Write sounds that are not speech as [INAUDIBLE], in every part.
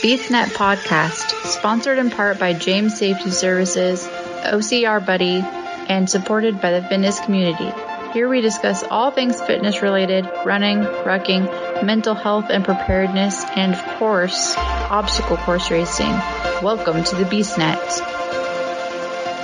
BeastNet Podcast, sponsored in part by James Safety Services, OCR Buddy, and supported by the fitness community. Here we discuss all things fitness related, running, rucking, mental health and preparedness, and of course, obstacle course racing. Welcome to the BeastNet.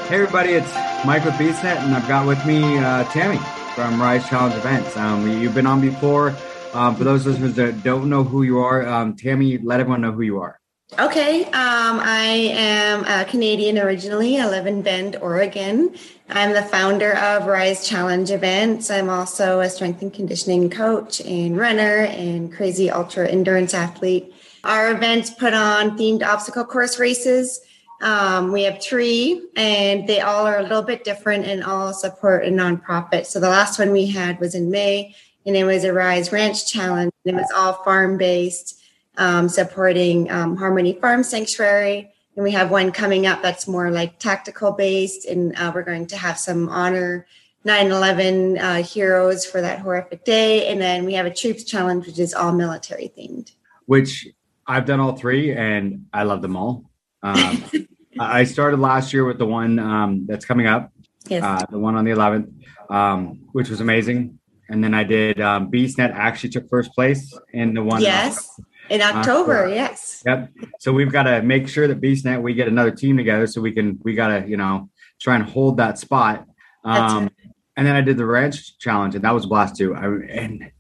Hey everybody, it's Mike with BeastNet, and I've got with me uh, Tammy from Rise Challenge Events. Um, you've been on before. Um, for those listeners that don't know who you are, um, Tammy, let everyone know who you are. Okay, um, I am a Canadian originally. I live in Bend, Oregon. I'm the founder of Rise Challenge Events. I'm also a strength and conditioning coach and runner and crazy ultra endurance athlete. Our events put on themed obstacle course races. Um, we have three, and they all are a little bit different and all support a nonprofit. So the last one we had was in May and it was a Rise Ranch Challenge. It was all farm based, um, supporting um, Harmony Farm Sanctuary. And we have one coming up that's more like tactical based, and uh, we're going to have some honor 9 11 uh, heroes for that horrific day. And then we have a troops challenge, which is all military themed. Which I've done all three, and I love them all. Um, [LAUGHS] I started last year with the one um, that's coming up, yes. uh, the one on the 11th, um, which was amazing and then I did um, BeastNet actually took first place in the one. Yes, in October. Uh, yes. Yep. So we've got to make sure that BeastNet we get another team together so we can we got to you know try and hold that spot. Um. And then I did the ranch challenge, and that was a blast too. I and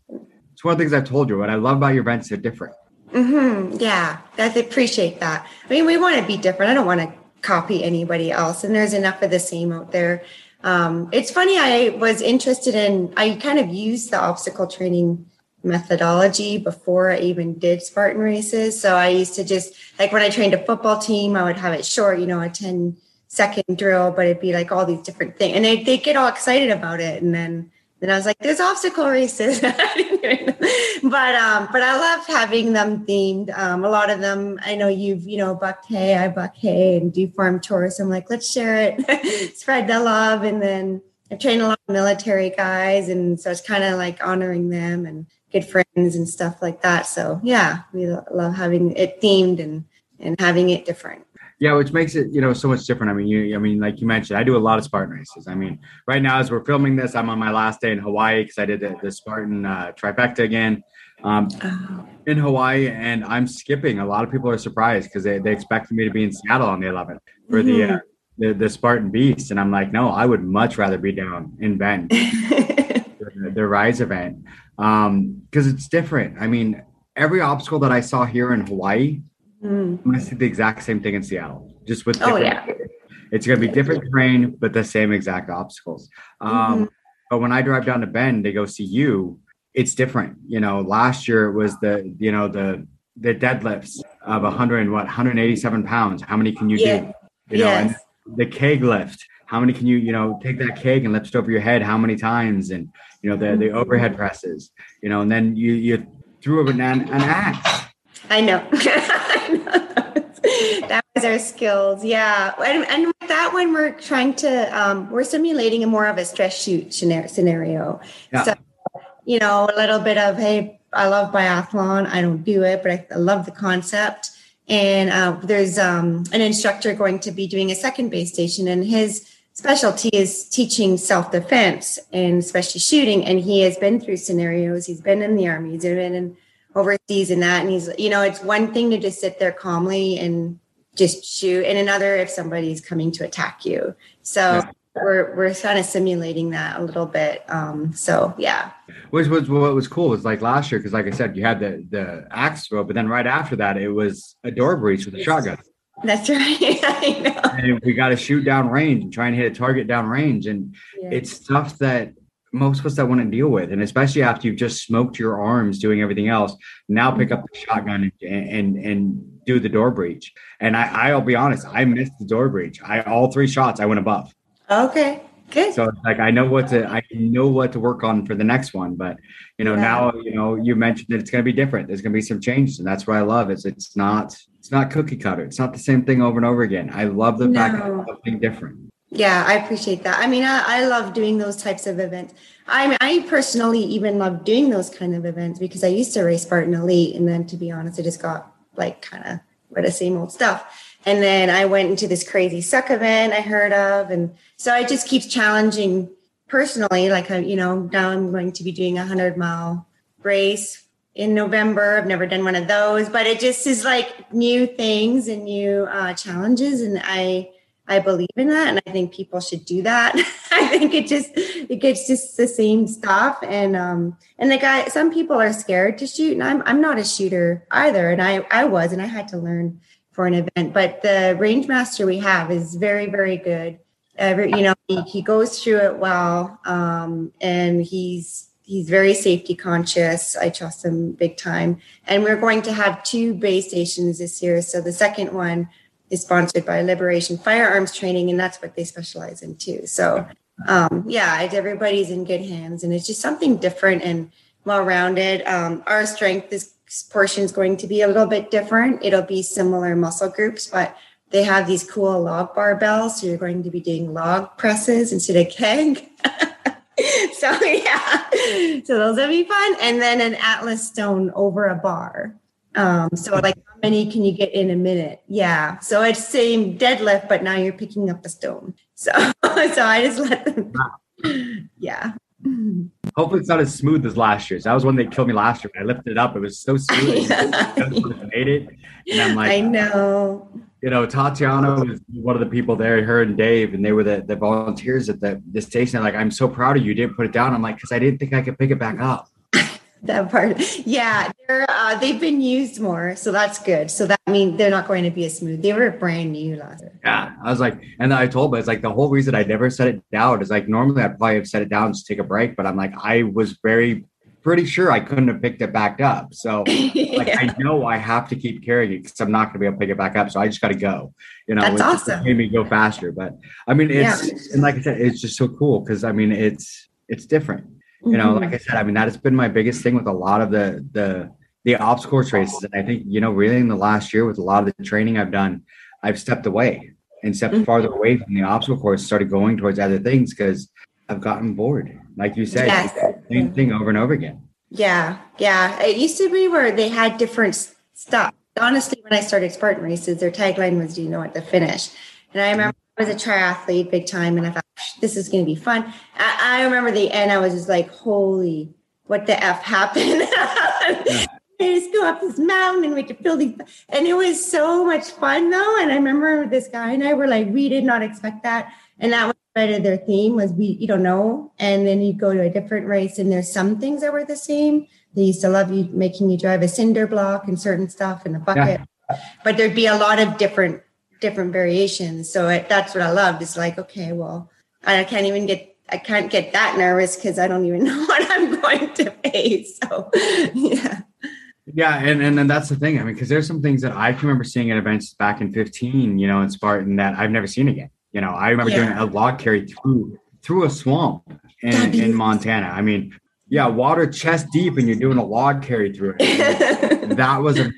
it's one of the things I've told you. What I love about your events, they're different. Mm-hmm. Yeah, I appreciate that. I mean, we want to be different. I don't want to copy anybody else, and there's enough of the same out there. Um, it's funny, I was interested in, I kind of used the obstacle training methodology before I even did Spartan races. So I used to just, like when I trained a football team, I would have it short, you know, a 10 second drill, but it'd be like all these different things. And they, they get all excited about it. And then then I was like, there's obstacle races. [LAUGHS] but um, but I love having them themed. Um, a lot of them, I know you've, you know, bucked hay, I buck hay and do farm tours. I'm like, let's share it, [LAUGHS] spread the love. And then I train a lot of military guys. And so it's kind of like honoring them and good friends and stuff like that. So yeah, we love having it themed and, and having it different. Yeah, which makes it you know so much different. I mean, you I mean, like you mentioned, I do a lot of Spartan races. I mean, right now as we're filming this, I'm on my last day in Hawaii because I did the, the Spartan uh, trifecta again um, oh. in Hawaii, and I'm skipping. A lot of people are surprised because they they expected me to be in Seattle on the 11th for mm-hmm. the, uh, the the Spartan Beast, and I'm like, no, I would much rather be down in Bend, [LAUGHS] the, the Rise event, because um, it's different. I mean, every obstacle that I saw here in Hawaii Mm. I'm going to see the exact same thing in Seattle, just with oh yeah. It's going to be different terrain, but the same exact obstacles. Um, mm-hmm. But when I drive down to Bend to go see you, it's different. You know, last year it was the you know the the deadlifts of 100 what 187 pounds. How many can you yeah. do? You know, and the keg lift. How many can you you know take that keg and lift it over your head? How many times? And you know the the mm-hmm. overhead presses. You know, and then you you threw an an axe. I know. [LAUGHS] [LAUGHS] that was our skills yeah. And, and with that one we're trying to um, we're simulating a more of a stress shoot scenario. Yeah. so you know a little bit of hey i love biathlon i don't do it but i, I love the concept. And uh, there's um, an instructor going to be doing a second base station and his specialty is teaching self-defense and especially shooting and he has been through scenarios he's been in the army he's been in overseas and that. And he's, you know, it's one thing to just sit there calmly and just shoot, and another if somebody's coming to attack you. So yeah. we're we're kind of simulating that a little bit. Um, so yeah. Which was what was cool was like last year because, like I said, you had the the axe throw, but then right after that, it was a door breach with a shotgun. That's [LAUGHS] right. And we got to shoot down range and try and hit a target down range, and yeah. it's stuff that most of us that want to deal with, and especially after you've just smoked your arms doing everything else. Now pick up the mm-hmm. shotgun and and, and do the door breach. And I, I'll be honest, I missed the door breach. I all three shots I went above. Okay, good. So like I know what to I know what to work on for the next one. But you know yeah. now you know you mentioned that it's going to be different. There's going to be some changes, and that's what I love. Is it's not it's not cookie cutter. It's not the same thing over and over again. I love the no. fact that it's something different. Yeah, I appreciate that. I mean, I, I love doing those types of events. I mean, I personally even love doing those kind of events because I used to race Spartan Elite, and then to be honest, I just got like kind of with the same old stuff. And then I went into this crazy suck event I heard of. And so I just keeps challenging personally, like, I, you know, now I'm going to be doing a hundred mile race in November. I've never done one of those, but it just is like new things and new uh, challenges. And I, I believe in that, and I think people should do that. [LAUGHS] I think it just it gets just the same stuff, and um and the guy. Some people are scared to shoot, and I'm I'm not a shooter either, and I I was, and I had to learn for an event. But the range master we have is very very good. Every you know he, he goes through it well, um, and he's he's very safety conscious. I trust him big time, and we're going to have two base stations this year. So the second one is sponsored by Liberation Firearms Training, and that's what they specialize in too. So, um, yeah, everybody's in good hands, and it's just something different and well rounded. Um, our strength this portion is going to be a little bit different. It'll be similar muscle groups, but they have these cool log barbells. So you're going to be doing log presses instead of keg. [LAUGHS] so yeah, so those will be fun. And then an Atlas stone over a bar. Um, so like how many can you get in a minute? Yeah. So it's same deadlift, but now you're picking up a stone. So [LAUGHS] so I just let them [LAUGHS] yeah. Hopefully it's not as smooth as last year's. That was when they killed me last year. I lifted it up. It was so smooth. [LAUGHS] made it. And I'm like I know. You know, Tatiana was one of the people there, her and Dave, and they were the, the volunteers at the, the station. They're like, I'm so proud of you. you didn't put it down. I'm like, because I didn't think I could pick it back up that part. Yeah, they're uh, they've been used more, so that's good. So that means they're not going to be as smooth. They were brand new last year. Yeah, I was like, and I told, but it's like the whole reason I never set it down is like normally I'd probably have set it down to take a break, but I'm like I was very pretty sure I couldn't have picked it back up. So [LAUGHS] like yeah. I know I have to keep carrying it because I'm not going to be able to pick it back up. So I just got to go. You know, that's awesome. Made me go faster, but I mean, it's yeah. and like I said, it's just so cool because I mean, it's it's different you know, mm-hmm. like I said, I mean, that has been my biggest thing with a lot of the the the course races. And I think, you know, really in the last year with a lot of the training I've done, I've stepped away and stepped mm-hmm. farther away from the obstacle course, started going towards other things because I've gotten bored. Like you said, yes. same thing over and over again. Yeah. Yeah. It used to be where they had different stuff. Honestly, when I started Spartan races, their tagline was, Do you know what the finish? And I remember I was a triathlete big time, and I thought this is going to be fun. I, I, remember the end. I was just like, "Holy, what the f happened?" [LAUGHS] yeah. I just go up this mountain and we could fill these, and it was so much fun though. And I remember this guy and I were like, "We did not expect that," and that was part of their theme was we you don't know. And then you go to a different race, and there's some things that were the same. They used to love you making you drive a cinder block and certain stuff in a bucket. Yeah. But there'd be a lot of different different variations. So it, that's what I loved. It's like, okay, well, I can't even get, I can't get that nervous because I don't even [LAUGHS] know what I'm going to face. So, [LAUGHS] yeah. Yeah, and, and and that's the thing. I mean, because there's some things that I can remember seeing at events back in 15, you know, in Spartan that I've never seen again. You know, I remember yeah. doing a log carry through through a swamp in, in Montana. I mean, yeah, water chest deep, and you're doing a log carry through it. [LAUGHS] that was a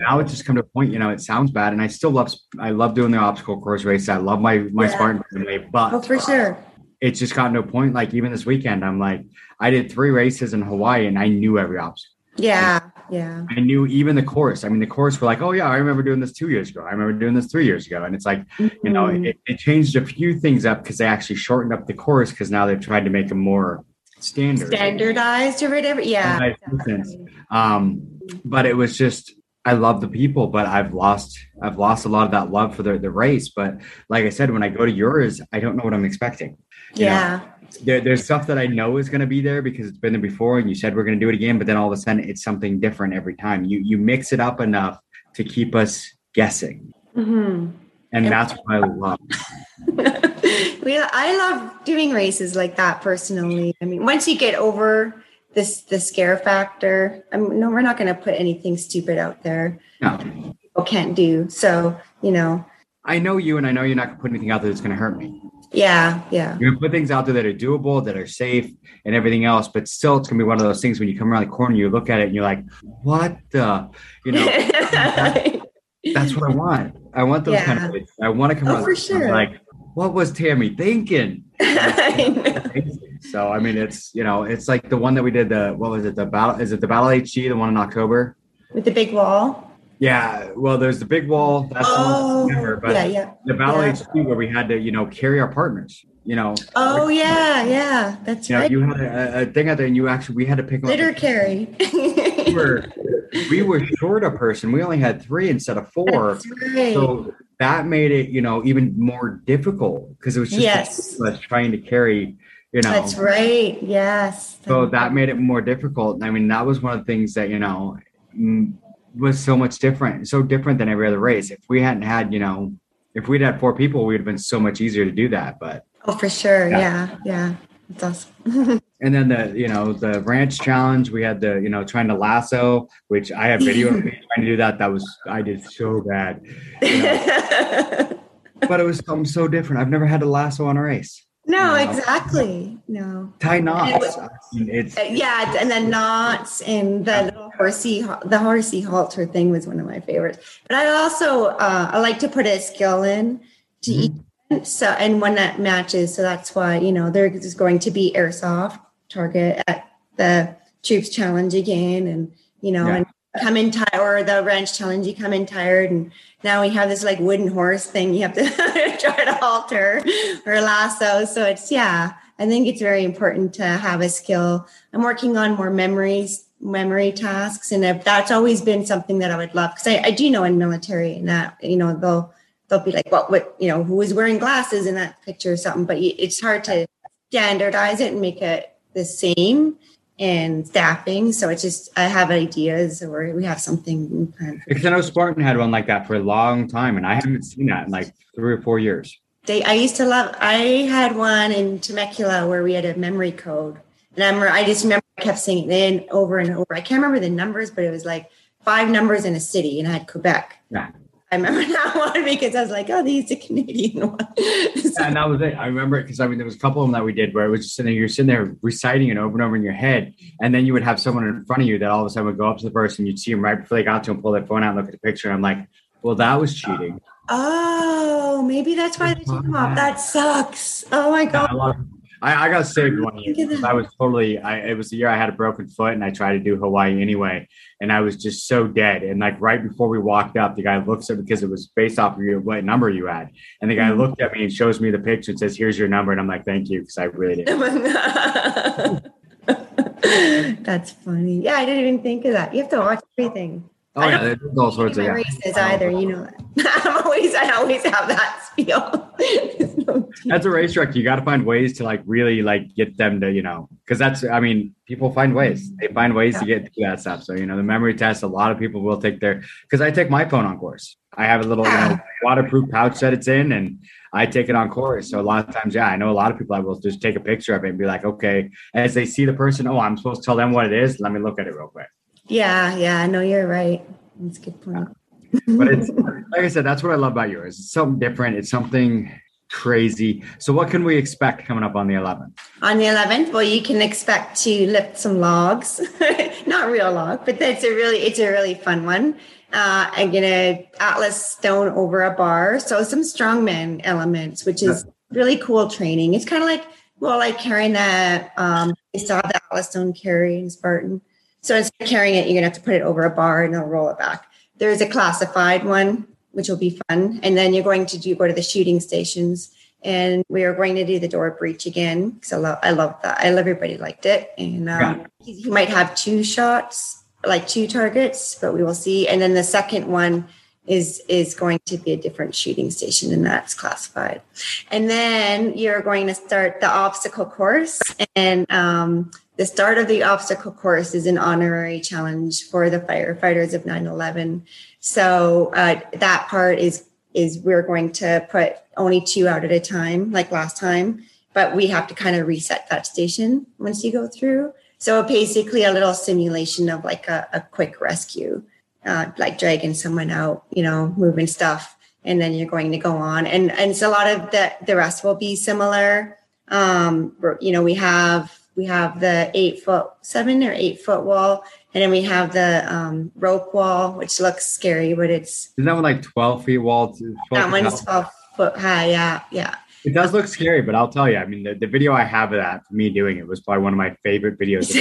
now it's just come to a point, you know, it sounds bad. And I still love, I love doing the obstacle course race. I love my, my yeah. Spartan family, but oh, for sure. It's just gotten to a point, like even this weekend, I'm like, I did three races in Hawaii and I knew every obstacle. Yeah. Yeah. I knew even the course. I mean, the course were like, oh, yeah, I remember doing this two years ago. I remember doing this three years ago. And it's like, mm-hmm. you know, mm-hmm. it, it, changed a few things up because they actually shortened up the course because now they've tried to make them more standard. Standardized or whatever. Yeah. Um, but it was just, I love the people, but I've lost I've lost a lot of that love for the, the race. But like I said, when I go to yours, I don't know what I'm expecting. You yeah. Know, there, there's stuff that I know is going to be there because it's been there before, and you said we're going to do it again, but then all of a sudden it's something different every time. You you mix it up enough to keep us guessing, mm-hmm. and that's what I love. [LAUGHS] we, I love doing races like that personally. I mean, once you get over this the scare factor. I'm, no, we're not going to put anything stupid out there. No, people can't do. So you know, I know you, and I know you're not going to put anything out there that's going to hurt me. Yeah, yeah. You're gonna put things out there that are doable, that are safe, and everything else. But still, it's gonna be one of those things when you come around the corner, you look at it, and you're like, "What the?" You know. [LAUGHS] that's what I want. I want those yeah. kind of. I want to come oh, out for sure. like, what was Tammy thinking? [LAUGHS] so I mean, it's you know, it's like the one that we did. The what was it? The battle is it the battle HG? The one in October with the big wall. Yeah, well, there's the big wall. That's Oh, I remember, but yeah, yeah. the Battle yeah. HQ where we had to, you know, carry our partners. You know, Oh like, yeah, yeah, that's you know, right. you had a, a thing out there, and you actually we had to pick up. Litter carry. We were we were short a person. We only had three instead of four. Right. So that made it, you know, even more difficult because it was just Yes. us trying to carry, you know. That's right. Yes. So that made it more difficult. I mean, that was one of the things that you know was so much different, so different than every other race. If we hadn't had, you know, if we'd had four people, we'd have been so much easier to do that. But Oh, for sure. Yeah. Yeah, yeah. It's awesome. [LAUGHS] and then the you know the ranch challenge, we had the you know trying to lasso, which I have video of me [LAUGHS] trying to do that. That was I did so bad, you know, [LAUGHS] but it was something so different. I've never had a lasso on a race. no, exactly. No. Tie knots. was- I mean, it's Uh, yeah, and the knots and the little horsey, the horsey halter thing was one of my favorites. But I also uh, I like to put a skill in to each so and one that matches. So that's why you know there is going to be airsoft target at the troops challenge again, and you know Yeah. and come in tired or the ranch challenge you come in tired and now we have this like wooden horse thing you have to [LAUGHS] try to halter or lasso. So it's yeah i think it's very important to have a skill. I'm working on more memories memory tasks and if that's always been something that i would love because I, I do know in military and that you know they'll they'll be like what what you know who is wearing glasses in that picture or something? But it's hard to standardize it and make it the same and staffing. So it's just i have ideas or we have something planned because I know Spartan had one like that for a long time, and I haven't seen that in like three or four years. they i used to love i had one in temecula where we had a memory code. And i remember i just remember i kept saying it in over and over. I can't remember the numbers but it was like five numbers in a city and i had quebec. Yeah. I remember [LAUGHS] that one because i was like oh these are the canadian [LAUGHS] one So- and that was it. I remember it because I mean there was a couple of them that we did where it was just sitting there, you're sitting there reciting it over and over in your head, and then you would have someone in front of you that all of a sudden would go up to the person, you'd see them right before they got to him, pull their phone out, and look at the picture. And I'm like, well, that was cheating. oh maybe that's why they took them off that sucks oh my god a of- I, I got saved one year. Look at that. because I was totally. I it was the year I had a broken foot, and I tried to do Hawaii anyway, and I was just so dead. And like right before we walked up, the guy looks at me because it was based off of your what number you had, and the guy Mhm. looked at me and shows me the picture and says, "Here's your number," and I'm like, "Thank you," because I really did. [LAUGHS] That's funny. Yeah, I didn't even think of that. You have to watch everything. Oh yeah, there's all sorts of yeah. races either, you know that. [LAUGHS] I'm always I always have that spiel. There's [LAUGHS] no- As a race director, you got to find ways to like really like get them to you know because that's I mean people find ways they find ways to get to that stuff. So you know the memory test, a lot of people will take their because I take my phone on course. I have a little you know, ah. waterproof pouch that it's in, and I take it on course. So a lot of times, yeah, I know a lot of people I will just take a picture of it and be like, okay, as they see the person, oh, I'm supposed to tell them what it is. Let me look at it real quick. Yeah, yeah, no, you're right. That's a good point. But it's like I said, that's what I love about yours. It's something different. It's something crazy. So what can we expect coming up on the 11th? On the 11th, well, you can expect to lift some logs, [LAUGHS] not real log, but that's a really, it's a really fun one. Uh, I'm gonna Atlas stone over a bar, so some strongman elements, which is really cool training. It's kind of like, well, like carrying that. Um, you saw the Atlas stone carry in Spartan. So instead of carrying it, you're gonna have to put it over a bar and it'll roll it back. There's a classified one, which will be fun, and then you're going to do go to the shooting stations and we are going to do the door breach again because I love I love that. I love everybody liked it, and um, he, he might have two shots, like two targets, but we will see. And then the second one is is going to be a different shooting station, and that's classified. And then you're going to start the obstacle course, and um, the start of the obstacle course is an honorary challenge for the firefighters of 9/11. So uh, that part is is we're going to put only two out at a time, like last time, but we have to kind of reset that station once you go through. So basically, a little simulation of like a, a quick rescue, uh, like dragging someone out, you know, moving stuff, and then you're going to go on. And and so a lot of the the rest will be similar. Um, you know, we have we have the eight foot seven or eight foot wall, and then we have the um, rope wall, which looks scary, but it's Isn't that one like 12 feet wall? 12 that one's 12 foot high. Yeah. Yeah. It does look scary, but I'll tell you, I mean, the, the video I have of that, me doing it, was probably one of my favorite videos.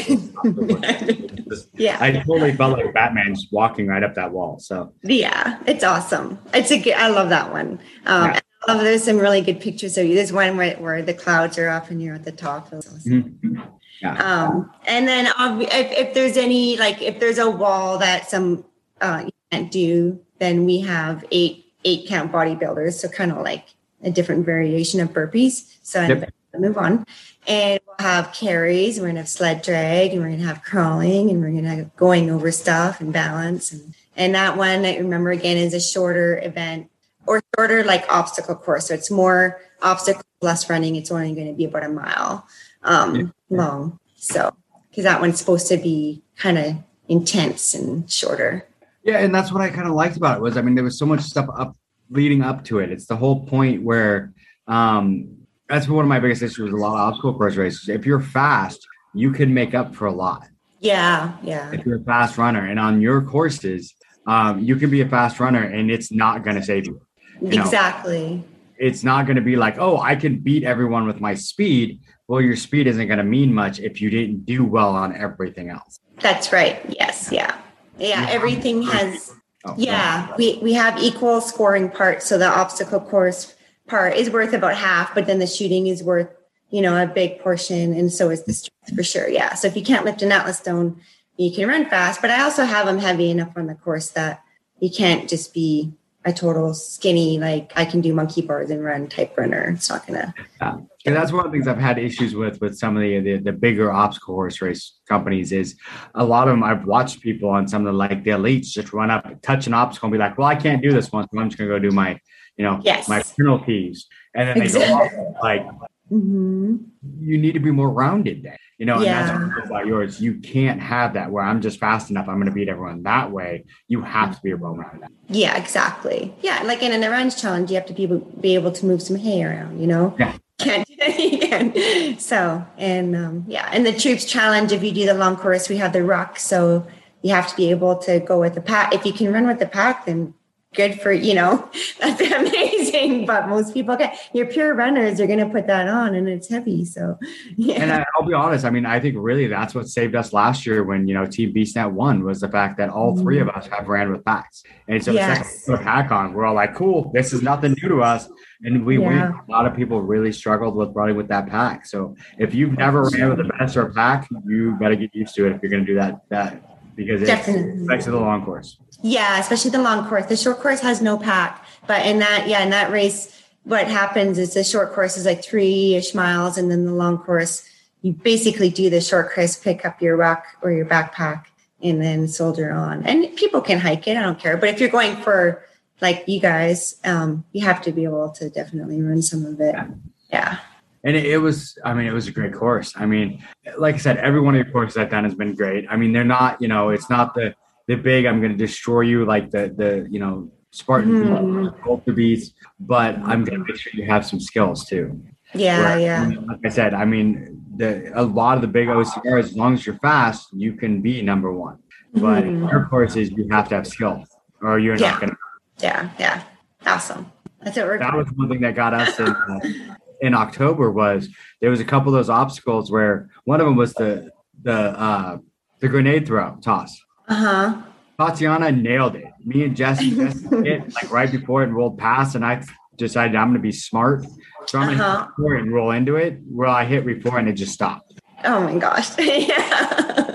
[LAUGHS] yeah. I totally felt like Batman just walking right up that wall. So, yeah, it's awesome. It's a I love that one. Um, yeah. Love, there's some really good pictures of you. There's one where, where the clouds are up and you're at the top. Awesome. Mm-hmm. Yeah. Um, and then if, if there's any, like, if there's a wall that some uh, you can't do, then we have eight eight count bodybuilders. So kind of like a different variation of burpees. So yep. I'm move on. And we'll have carries, we're gonna have sled drag, and we're gonna have crawling, and we're gonna have going over stuff and balance. And and that one I remember again is a shorter event or shorter like obstacle course. So it's more obstacle, less running. It's only going to be about a mile um, yeah. long. So because that one's supposed to be kind of intense and shorter. Yeah, and that's what I kind of liked about it was I mean there was so much stuff up leading up to it. It's the whole point where um that's one of my biggest issues with a lot of obstacle course races. If you're fast, you can make up for a lot. Yeah, yeah. If you're a fast runner, and on your courses, um, you can be a fast runner, and it's not going to save you. You exactly. Know? It's not going to be like, oh, I can beat everyone with my speed. Well, your speed isn't going to mean much if you didn't do well on everything else. That's right. Yes. Yeah. Yeah. Everything oh, has Oh, yeah, we, we have equal scoring parts. So the obstacle course part is worth about half, but then the shooting is worth, you know, a big portion. And so is the strength for sure. Yeah. So if you can't lift an Atlas stone, you can run fast. But I also have them heavy enough on the course that you can't just be a total skinny, like I can do monkey bars and run type runner. It's not gonna. Yeah. And that's one of the things I've had issues with with some of the, the, the bigger obstacle course race companies is a lot of them. I've watched people on some of the like the elites just run up, touch an obstacle, and be like, "Well, I can't do this one, so I'm just gonna go do my, you know, yes. my penalties," and then exactly. they go off, like. Mm-hmm. You need to be more rounded then you know, yeah. and that's about yours. You can't have that where I'm just fast enough. I'm going to beat everyone that way. You have to be a well rounded. Yeah, exactly. Yeah, like in an ranch challenge, you have to be able, be able to move some hay around. You know. Yeah. [LAUGHS] Can't do that [LAUGHS] again. So and um, yeah, and the troops challenge. If you do the long course, we have the ruck. So you have to be able to go with the pack. If you can run with the pack, then good for you know [LAUGHS] that's amazing [LAUGHS] but most people get your pure runners are going to put that on and it's heavy so yeah and I, will be honest i mean i think really that's what saved us last year when you know team beastnet won was the fact that all three of mm-hmm. us have ran with packs and so yes. put a pack on we're all like cool this is nothing new to us and we, yeah. we a lot of people really struggled with running with that pack so if you've never ran with a vest or a pack you better get used to it if you're going to do that that because it's back to the long course yeah, especially the long course. The short course has no pack, but in that, yeah, in that race, what happens is the short course is like three ish miles, and then the long course, you basically do the short course, pick up your ruck or your backpack, and then soldier on. And people can hike it, I don't care. But if you're going for like you guys, um, you have to be able to definitely run some of it. Yeah. yeah. And it, it was, I mean, it was a great course. I mean, like I said, every one of your courses I've done has been great. I mean, they're not, you know, it's not the the big i'm going to destroy you like the the you know spartan mm. beast but i'm going to make sure you have some skills too yeah Where, yeah like i said i mean the a lot of the big ocrs as long as you're fast you can be number one but mm. your courses you have to have skills or you're yeah. not going to yeah yeah awesome that's what we're that was one thing that got us in, uh, [LAUGHS] in october was there was a couple of those obstacles where one of them was the the uh the grenade throw toss uh-huh. Tatiana nailed it. Me and Jesse [LAUGHS] just hit like right before it rolled past, and I decided I'm going to be smart. So I'm going to uh-huh. hit and roll into it. Well, I hit before and it just stopped. Oh my gosh. [LAUGHS] yeah.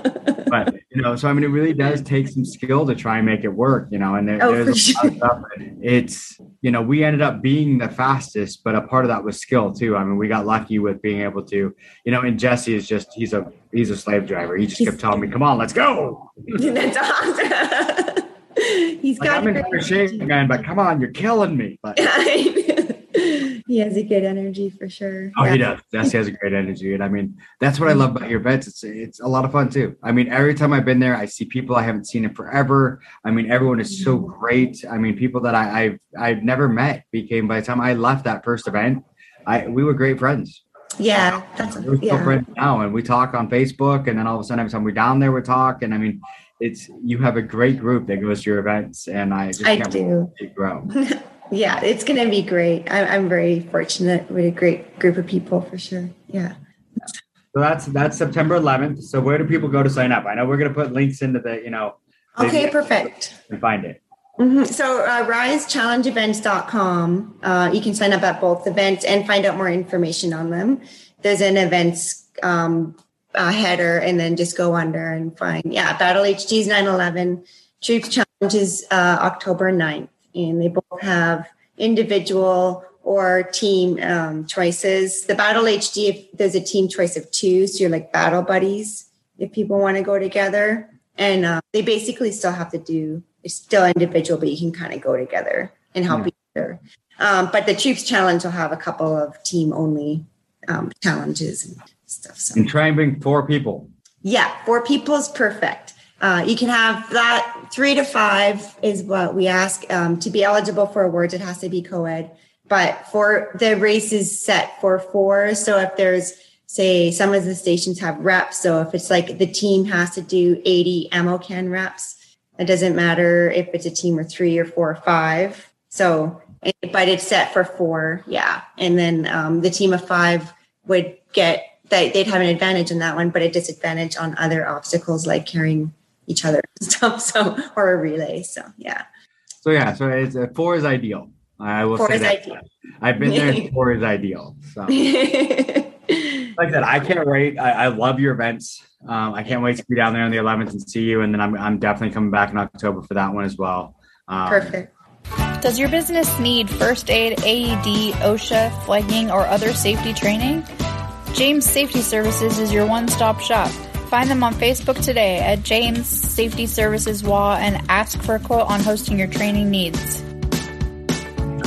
You know, so I mean, it really does mm-hmm. take some skill to try and make it work. You know, and there, oh, there's a sure. of stuff. It's you know, we ended up being the fastest, but a part of that was skill too. I mean, we got lucky with being able to, you know, and Jesse is just he's a he's a slave driver. He just kept telling me, [LAUGHS] "Come on, let's go." That's awesome. [LAUGHS] he's like, got. I'm in shape again, but come on, you're killing me. But [LAUGHS] he has a good energy for sure. Oh, yeah. he does. Yes, he has a [LAUGHS] great energy, and I mean that's what I love about your events. It's it's a lot of fun too. I mean, every time I've been there, I see people I haven't seen in forever. I mean, everyone is so mm-hmm. great. I mean, people that I, I've I've never met became by the time I left that first event, I we were great friends. Yeah, that's we're still yeah. friends now, and we talk on Facebook, and then all of a sudden, every time we're down there, we talk, and I mean, it's you have a great group that goes to your events, and I just I can't do. grow. [LAUGHS] yeah, it's going to be great. I'm, I'm very fortunate with a great group of people for sure. Yeah. So that's that's September 11th. So where do people go to sign up? I know we're going to put links into the you know. Okay, perfect. And find it. Mm-hmm. So uh, risechallengeevents.com. Uh, you can sign up at both events and find out more information on them. There's an events um, uh, header, and then just go under and find yeah. Battle HD's 9/11. Troops Challenge is uh, October 9th, and they both have individual or team um, choices. The Battle HD, if there's a team choice of two, so you're like battle buddies if people want to go together. And uh, they basically still have to do, it's still individual, but you can kind of go together and help yeah. each other. Um, but the Troops Challenge will have a couple of team only um, challenges and stuff. So. And try and bring four people. Yeah, four people is perfect. Uh, you can have that three to five is what we ask um, to be eligible for awards. It has to be co-ed but for the race is set for four. So if there's say some of the stations have reps, so if it's like the team has to do 80 ammo can reps, it doesn't matter if it's a team or three or four or five. So, but it's set for four, yeah. And then um, the team of five would get that they'd have an advantage in that one, but a disadvantage on other obstacles like carrying each other [LAUGHS] and stuff. So or a relay. So yeah. So yeah, so it's uh, four is ideal. I will four say that. Ideal. I've been there. [LAUGHS] four is ideal. So, [LAUGHS] like I said, I can't wait. I, I love your events. Um, I can't wait to be down there on the 11th and see you. And then I'm, I'm definitely coming back in October for that one as well. Um, Perfect. Does your business need first aid, AED, OSHA, flagging, or other safety training? James Safety Services is your one stop shop. Find them on Facebook today at James Safety Services WA and ask for a quote on hosting your training needs.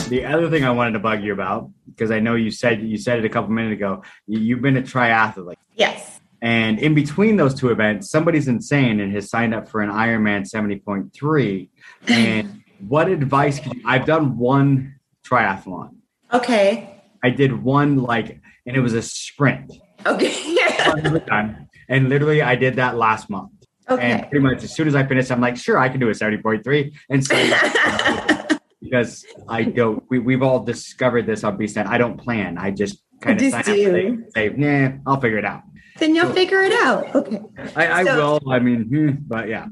The other thing I wanted to bug you about, because I know you said you said it a couple minutes ago, you've been a triathlete. Yes. And in between those two events, somebody's insane and has signed up for an Ironman 70.3. And what advice could you? I've done one triathlon. Okay. I did one like, and it was a sprint. Okay. [LAUGHS] and literally, I did that last month. Okay. And pretty much as soon as I finished, I'm like, sure, I can do a 70.3. And so [LAUGHS] because I don't. We, we've all discovered this on BeastNet. I don't plan. I just kind of sign up say, say, nah, I'll figure it out. Then you'll so, figure it out. Okay. I, I so, will. I mean, hmm, but yeah.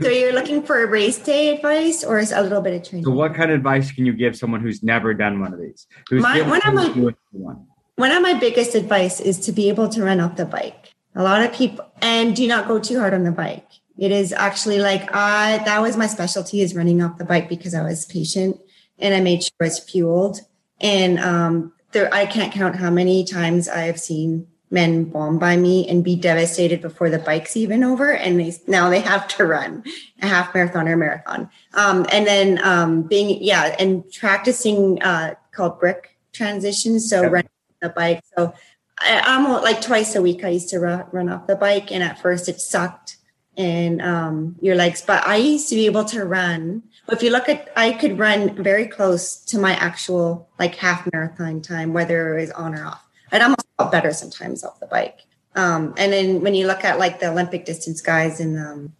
so you're looking for a race day advice or is a little bit of training? So what kind of advice can you give someone who's never done one of these? Who's my, one of my one? one of my biggest advice is to be able to run off the bike. A lot of people and do not go too hard on the bike. It is actually like I that was my specialty is running off the bike because I was patient and I made sure I was fueled. And um, there, I can't count how many times I have seen men bomb by me and be devastated before the bike's even over, and they now they have to run a half marathon or marathon. Um, and then um, being yeah, and practicing uh, called brick transitions, so running the bike. So I, I'm like twice a week. I used to run, run off the bike, and at first it sucked and um, your legs. But I used to be able to run. If you look at, I could run very close to my actual like half marathon time, whether it was on or off. I'd almost felt better sometimes off the bike. Um, and then when you look at like the Olympic distance guys in um,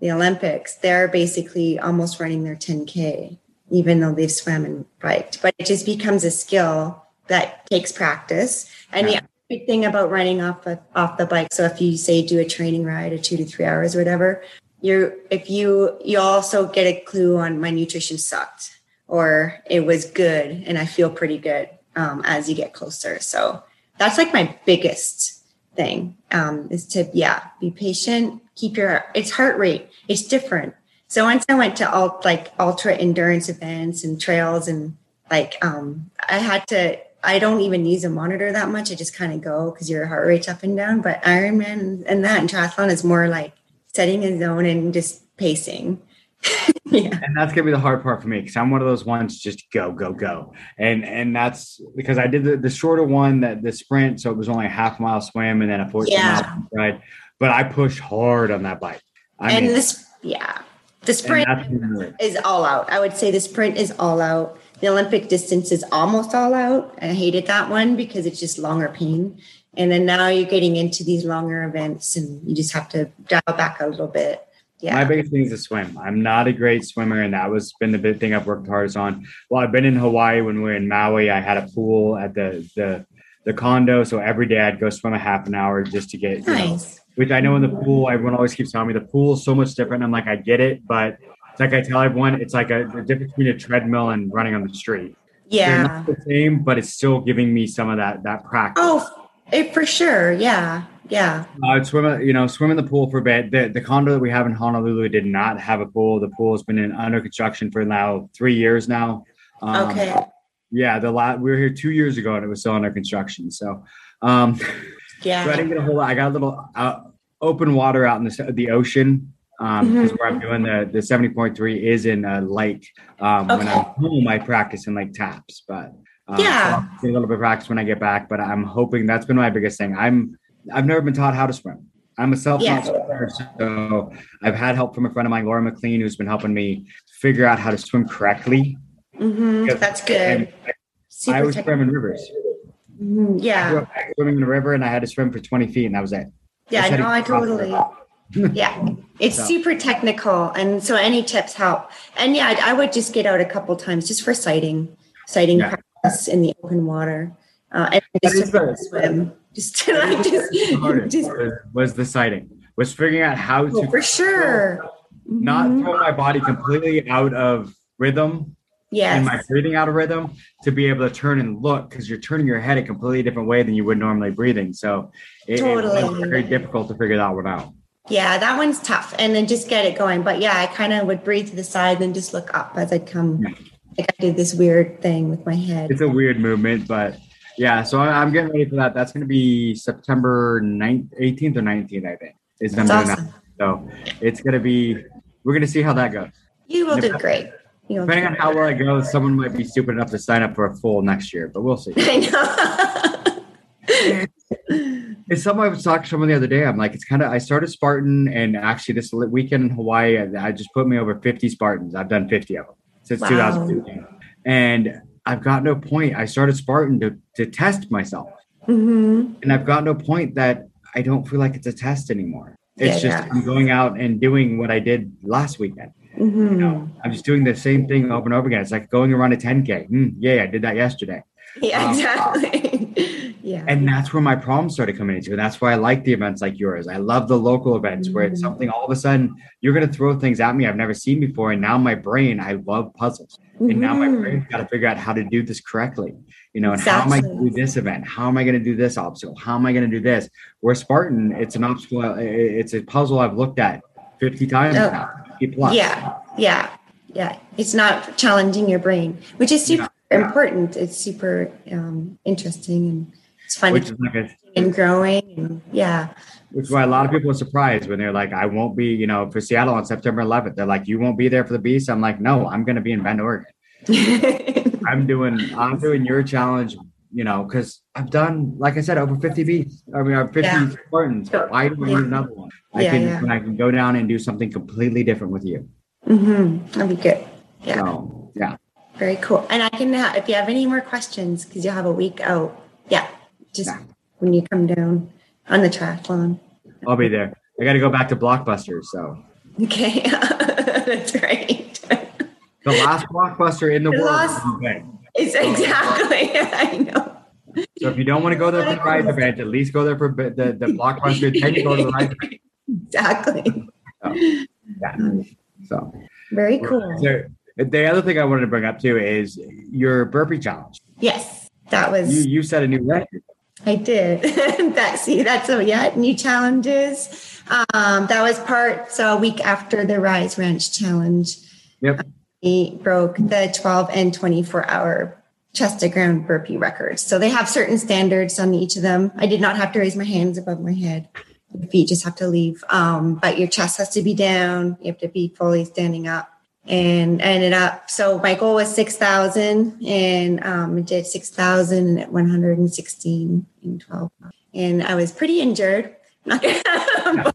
the Olympics, they're basically almost running their 10K, even though they've swam and biked. But it just becomes a skill that takes practice. And yeah. the big thing about running off off the bike. So if you say do a training ride of two to three hours or whatever, you're if you you also get a clue on my nutrition sucked or it was good and I feel pretty good um, as you get closer. So that's like my biggest thing um, is to yeah be patient, keep your it's heart rate. It's different. So once I went to all like ultra endurance events and trails and like um, I had to I don't even use a monitor that much. I just kind of go because your heart rate's up and down. But Ironman and that and triathlon is more like setting a zone and just pacing. [LAUGHS] yeah. And that's gonna be the hard part for me because I'm one of those ones just go, go, go. And and that's because I did the, the shorter one that the sprint, so it was only a half mile swim and then a 14 yeah. mile ride. But I push hard on that bike. I and mean, this yeah. The sprint is all out. I would say the sprint is all out. The Olympic distance is almost all out. I hated that one because it's just longer pain. And then now you're getting into these longer events and you just have to dial back a little bit. Yeah. My biggest thing is to swim. I'm not a great swimmer, and that was been the big thing I've worked hardest on. Well, I've been in Hawaii when we were in Maui. I had a pool at the the the condo, so every day I'd go swim a half an hour just to get. you know, nice. which I know in the pool, everyone always keeps telling me the pool is so much different. I'm like, I get it, but it's like I tell everyone, it's like a the difference between a treadmill and running on the street. They're Yeah. not the same, but it's still giving me some of that that practice. Oh, it, for sure. Yeah. Yeah. I'd swim, you know, swim in the pool for a bit. The, the condo that we have in Honolulu did not have a pool. The pool has been in under construction for now three years now. Um, Okay. Yeah, the la- we were here two years ago and it was still under construction. So, um, [LAUGHS] so I Yeah. didn't get a whole lot. I got a little uh, open water out in the, the ocean because Mhm. where I'm doing the the seventy point three is in a lake. Um, When I'm home, I practice in like Taps, but um, so Yeah. I'll a little bit of practice when I get back. But I'm hoping that's been my biggest thing. I'm I've never been taught how to swim. I'm a self-taught Yeah. swimmer, so I've had help from a friend of mine, Laura McLean, who's been helping me figure out how to swim correctly. hmm That's good. I always tech- swim in rivers. Mhm. Yeah. swimming in a river, and I had to swim for 20 feet, and that was it. Yeah. Had No, I the totally. Yeah. It's So- super technical. And so any tips help. And yeah, I, I would just get out a couple times just for sighting, sighting Yeah. practice in the open water. Uh, and just to swim. Just to like just, just was- the sighting, was figuring out how oh, to for sure. not Mhm. throw my body completely out of rhythm Yes. and my breathing out of rhythm to be able to turn and look because you're turning your head a completely different way than you would normally breathing. So it, it was Totally. very difficult to figure that one out. Yeah, that one's tough. And then just get it going. But yeah, I kind of would breathe to the side and just look up as I'd come. Like I did this weird thing with my head. It's a weird movement, but yeah. So I- I'm getting ready for that. That's going to be September 9th, 18th or 19th, I think. Is That's awesome. So it's going to be. We're going to see how that goes. You will do great. You will Depending on how well it goes, someone might be stupid enough to sign up for a full next year, but we'll see. [LAUGHS] I know. [LAUGHS] It's something I was talking to someone the other day. I'm like, it's kind of. I started Spartan, and actually, this weekend in Hawaii, I, I just put me over 50 Spartans. I've done 50 of them since Wow. 2015, and I've gotten to a point. I started Spartan to to test myself, hmm and I've gotten to a point that I don't feel like it's a test anymore. It's Yeah, just yeah. I'm going out and doing what I did last weekend. hmm No, I'm just doing the same thing over and over again. It's like going around a 10k. Hmm, yeah, I did that yesterday. Yeah, Um, exactly. [LAUGHS] yeah. and that's where my problems started coming into and that's why i like the events like yours i love the local events where it's Mhm. something all of a sudden you're going to throw things at me i've never seen before and now my brain i love puzzles and now my brain's got to figure out how to do this correctly you know and how am i going to do this event how am i going to do this obstacle how am i going to do this where spartan it's an obstacle uh, it's a puzzle i've looked at 50 times Oh. now 50 plus. Yeah, yeah, yeah. It's not challenging your brain, which is super. Important. It's super um, interesting and it's fun which is like a and growing. And yeah, Which is why a lot of people are surprised when they're like, I won't be, you know, for Seattle on September 11th. They're like, you won't be there for the Beast. I'm like, no, I'm going to be in Bend, Oregon. [LAUGHS] I'm doing, I'm doing your challenge, you know, because I've done, like I said, over 50 beasts. I mean, uh, 50 Yeah. Spartans. Why do I need another one? I Yeah, can, yeah. I can go down and do something completely different with you. Mm-hmm. that'd be good. Yeah, So, yeah. Very cool. And I can, ha- if you have any more questions, because you'll have a week out. Yeah, just Yeah. when you come down on the triathlon. I'll be there. I got to go back to Blockbuster. So, Okay, [LAUGHS] that's right. the last Blockbuster in the The world. last- is. It's exactly. [LAUGHS] I know. So if you don't want to go there for the Rise event, at least go there for the, the, Blockbuster. Then you go to the event. [LAUGHS] Exactly. Yeah. So, Very cool. So, the other thing I wanted to bring up too is your burpee challenge. Yes, that was. You you set a new record. I did. [LAUGHS] that see, that's a yeah, new challenges. Um, that was part so a week after the Rise Ranch challenge. Yep. We broke the 12 and 24 hour chest to ground burpee records. So they have certain standards on each of them. I did not have to raise my hands above my head. Your feet just have to leave. Um, but your chest has to be down. You have to be fully standing up. And I ended up, so my goal was 6,000 and um, I did 6,000 at 116 in 12. And I was pretty injured. Not [LAUGHS] gonna- but,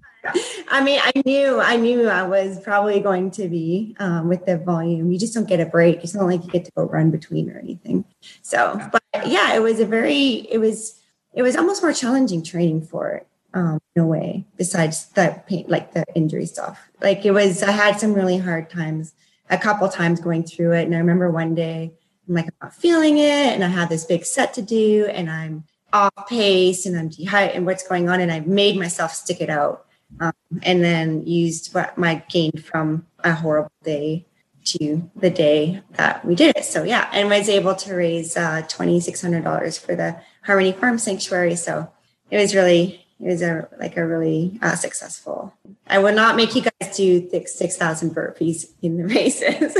I mean, I knew, I knew I was probably going to be um, with the volume. You just don't get a break. It's not like you get to go run between or anything. So, but yeah, it was a very, it was, it was almost more challenging training for it um, no way. Besides the pain, like the injury stuff. Like it was, I had some really hard times, a couple times going through it. And I remember one day, I'm like, I'm not feeling it, and I had this big set to do, and I'm off pace, and I'm dehydrated, and what's going on, and I made myself stick it out, um, and then used what my gain from a horrible day to the day that we did it. So yeah, and was able to raise uh, twenty six hundred dollars for the Harmony Farm Sanctuary. So it was really it was a like a really uh, successful. I will not make you guys do six thousand burpees in the [LAUGHS] races.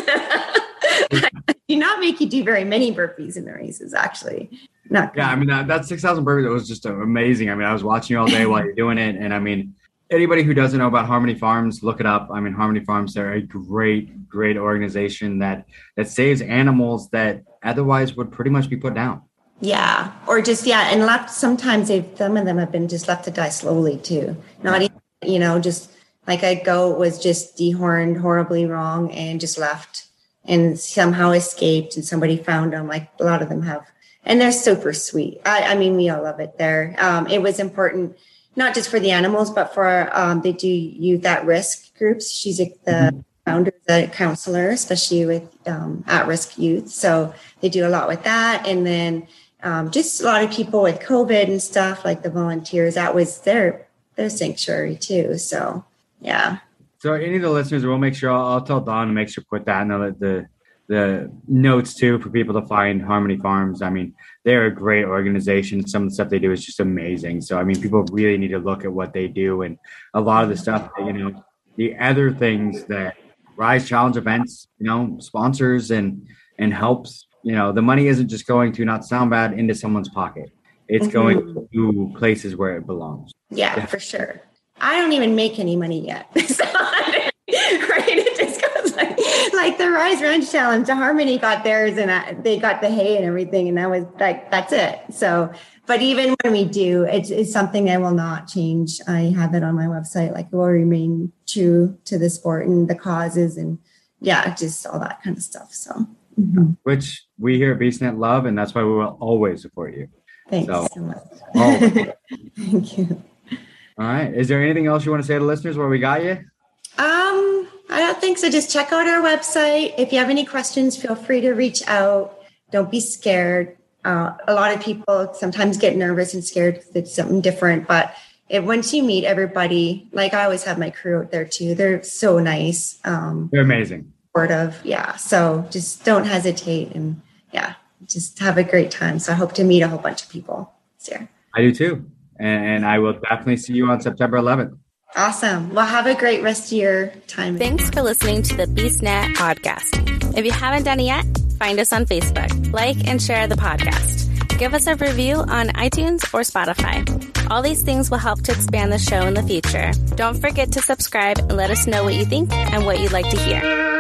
[LAUGHS] do not make you do very many burpees in the races. Actually, not. Yeah, I mean that, that six thousand burpees was just amazing. I mean, I was watching you all day while you're doing it, and I mean, anybody who doesn't know about Harmony Farms, look it up. I mean, Harmony Farms they're a great, great organization that that saves animals that otherwise would pretty much be put down. Yeah, or just yeah, and left. Sometimes they've some of them have been just left to die slowly too. Not even you know just like a goat was just dehorned horribly wrong and just left and somehow escaped and somebody found them. Like a lot of them have, and they're super sweet. I, I mean, we all love it there. Um, it was important not just for the animals, but for um, they do youth at risk groups. She's a, the mm-hmm. founder, the counselor, especially with um, at risk youth. So they do a lot with that, and then um, just a lot of people with COVID and stuff, like the volunteers, that was their their sanctuary too. So yeah. So any of the listeners, we'll make sure I'll, I'll tell Don to make sure put that in the, the the notes too for people to find Harmony Farms. I mean, they're a great organization. Some of the stuff they do is just amazing. So I mean, people really need to look at what they do and a lot of the stuff you know, the other things that Rise Challenge events, you know, sponsors and and helps you know the money isn't just going to not sound bad into someone's pocket. It's mm-hmm. going to places where it belongs. Yeah, yeah, for sure. I don't even make any money yet. [LAUGHS] So, right it just goes like, like the rise ranch challenge the harmony got theirs and I, they got the hay and everything and that was like that's it. So but even when we do it's, it's something i will not change. I have it on my website like it will remain true to the sport and the causes and yeah just all that kind of stuff so mm-hmm. which we here at BeastNet love, and that's why we will always support you. Thanks so, so much. [LAUGHS] Thank you. All right. Is there anything else you want to say to listeners where we got you? Um, I don't think so. Just check out our website. If you have any questions, feel free to reach out. Don't be scared. Uh, a lot of people sometimes get nervous and scared because it's something different, but it, once you meet everybody, like I always have my crew out there too. They're so nice. Um, They're amazing supportive. Yeah. So just don't hesitate and yeah, just have a great time. So I hope to meet a whole bunch of people this year. I do too. And I will definitely see you on September 11th. Awesome. Well, have a great rest of your time. Thanks for listening to the BeastNet podcast. If you haven't done it yet, find us on Facebook, like and share the podcast. Give us a review on iTunes or Spotify. All these things will help to expand the show in the future. Don't forget to subscribe and let us know what you think and what you'd like to hear.